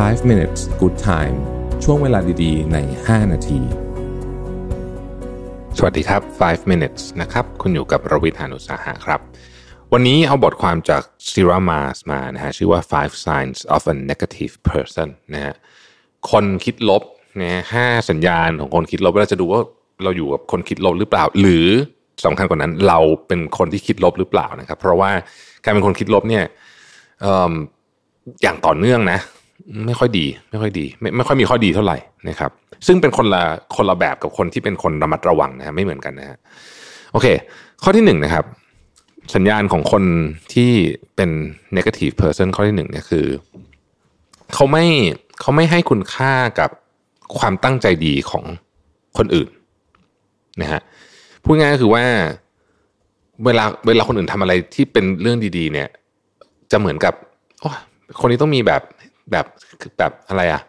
5 minutes good time ช่วงเวลาดีๆ ใน 5 นาที สวัสดีครับ 5 minutes นะครับ คุณอยู่กับรวิทยานุสาหะครับ วันนี้เอาบทความจาก s i r a m a s มานะฮะชื่อว่า five signs of a negative person นะฮะคนคิดลบนะห้าสัญญาณของคนคิดลบเราจะดูว่าเราอยู่กับคนคิดลบหรือเปล่า หรือสำคัญกว่านั้นเราเป็นคนที่คิดลบหรือเปล่านะครับ เพราะว่าการเป็นคนคิดลบเนี่ยอย่างต่อเนื่องนะ ไม่ค่อยดี ไม่ค่อยดี ไม่ไม่ค่อยมีข้อดีเท่าไหร่นะครับ ซึ่งเป็นคนละคนละแบบกับคนที่เป็นคนระมัดระวังนะฮะไม่เหมือนกันนะฮะโอเค ข้อที่หนึ่งนะครับ สัญญาณของคนที่เป็น negative person ข้อที่หนึ่งเนี่ยคือเขาไม่เขาไม่ให้คุณค่ากับความตั้งใจดีของคนอื่นนะฮะพูดง่ายก็คือว่าเวลาเวลาคนอื่นทำอะไรที่เป็นเรื่องดี ๆ เนี่ย จะเหมือนกับคนนี้ต้องมีแบบ แบบแบบอะไรอะ่ะ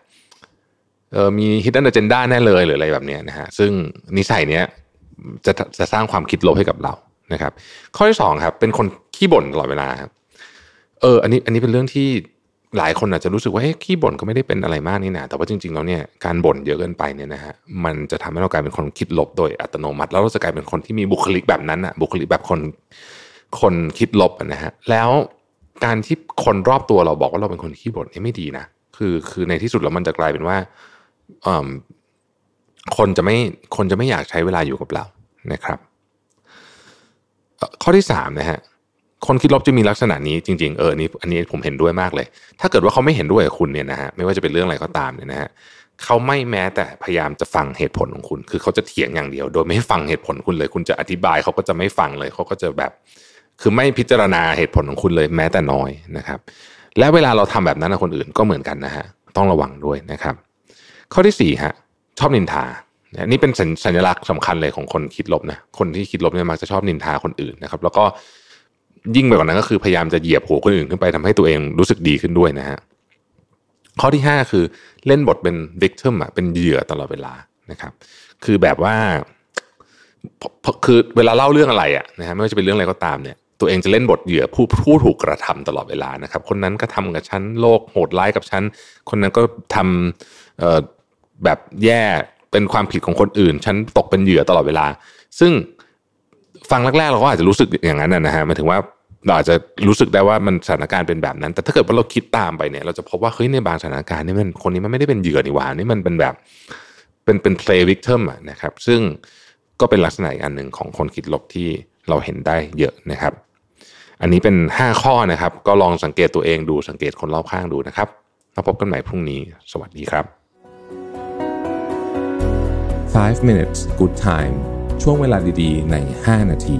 เออมี hidden agenda แน่เลยหรืออะไรแบบนี้นะฮะซึ่งนิสัยเนี้ยจะจะสร้างความคิดลบให้กับเรานะครับ ข้อที่สองครับ เป็นคนขี้บ่นตลอดเวลาครับเออ อันนี้อันนี้เป็นเรื่องที่หลายคนอาจจะรู้สึกว่าเฮ้ยขี้บ่นก็ไม่ได้เป็นอะไรมากนี่นะแต่ว่าจริงๆแล้วเนี่ยการบ่นเยอะเกินไปเนี่ยนะฮะมันจะทำให้เรากลายเป็นคนคิดลบโดยอัตโนมัติ แล้วเราจะกลายเป็นคนที่มีบุคลิกแบบนั้นอะบุคลิกแบบคนคนคิดลบนะฮะแล้ว การที่คนรอบตัวเราบอกว่าเราเป็นคนขี้บ่นนี่ไม่ดีนะคือคือในที่สุดแล้วมันจะกลายเป็นว่าคนจะไม่คนจะไม่อยากใช้เวลาอยู่กับเรานะครับ ข้อที่สามนะฮะคนคิดลบจะมีลักษณะนี้จริง ๆ เออนี่อันนี้ผมเห็นด้วยมากเลย ถ้าเกิดว่าเขาไม่เห็นด้วยกับคุณเนี่ยนะฮะไม่ว่าจะเป็นเรื่องอะไรก็ตามเนี่ยนะฮะเขาไม่แม้แต่พยายามจะฟังเหตุผลของคุณ คือเขาจะเถียงอย่างเดียว โดยไม่ฟังเหตุผลคุณเลย คุณจะอธิบายเขาก็จะไม่ฟังเลยเขาก็จะแบบ คือไม่พิจารณาเหตุผลของคุณเลยแม้แต่น้อยนะครับ และเวลาเราทำแบบนั้นกับคนอื่นก็เหมือนกันนะฮะต้องระวังด้วยนะครับ ข้อที่สี่ฮะชอบนินทานี่เป็นสัญลักษณ์สำคัญเลยของคนคิดลบนะคนที่คิดลบเนี่ยมักจะชอบนินทาคนอื่นนะครับ แล้วก็ยิ่งไปกว่านั้นก็คือพยายามจะเหยียบหัวคนอื่นขึ้นไปทำให้ตัวเองรู้สึกดีขึ้นด้วยนะฮะข้อที่ห้าคือเล่นบทเป็น victim อะเป็นเหยื่อตลอดเวลานะครับ คือแบบว่าคือเวลาเล่าเรื่องอะไรอะนะฮะไม่ว่าจะเป็นเรื่องอะไรก็ตามเนี่ย ตัวเองจะเล่นบทเหยื่อผู้ผู้ถูกกระทำตลอดเวลานะครับ คนนั้นก็ทำกับฉันโลกโหดร้ายกับฉัน คนนั้นก็ทำแบบแย่เป็นความผิดของคนอื่น ฉันตกเป็นเหยื่อตลอดเวลา ซึ่งฟังแรกๆเราก็อาจจะรู้สึกอย่างนั้นนะฮะหมายถึงว่าเราอาจจะรู้สึกได้ว่ามันสถานการณ์เป็นแบบนั้น แต่ถ้าเกิดว่าเราคิดตามไปเนี่ยเราจะพบว่าเฮ้ยในบางสถานการณ์นี่มันคนนี้มันไม่ได้เป็นเหยื่อนี่หว่านี่มันเป็นแบบเป็นเป็น play victim นะครับ ซึ่งก็เป็นลักษณะอีกอันหนึ่งของคนคิดลบที่ เราเห็นได้เยอะนะครับ อันนี้เป็น 5 ข้อนะครับ ก็ลองสังเกตตัวเองดูสังเกตคนรอบข้างดูนะครับแล้วพบกันใหม่พรุ่งนี้ สวัสดีครับ 5 minutes good time ช่วงเวลาดีๆ ใน 5 นาที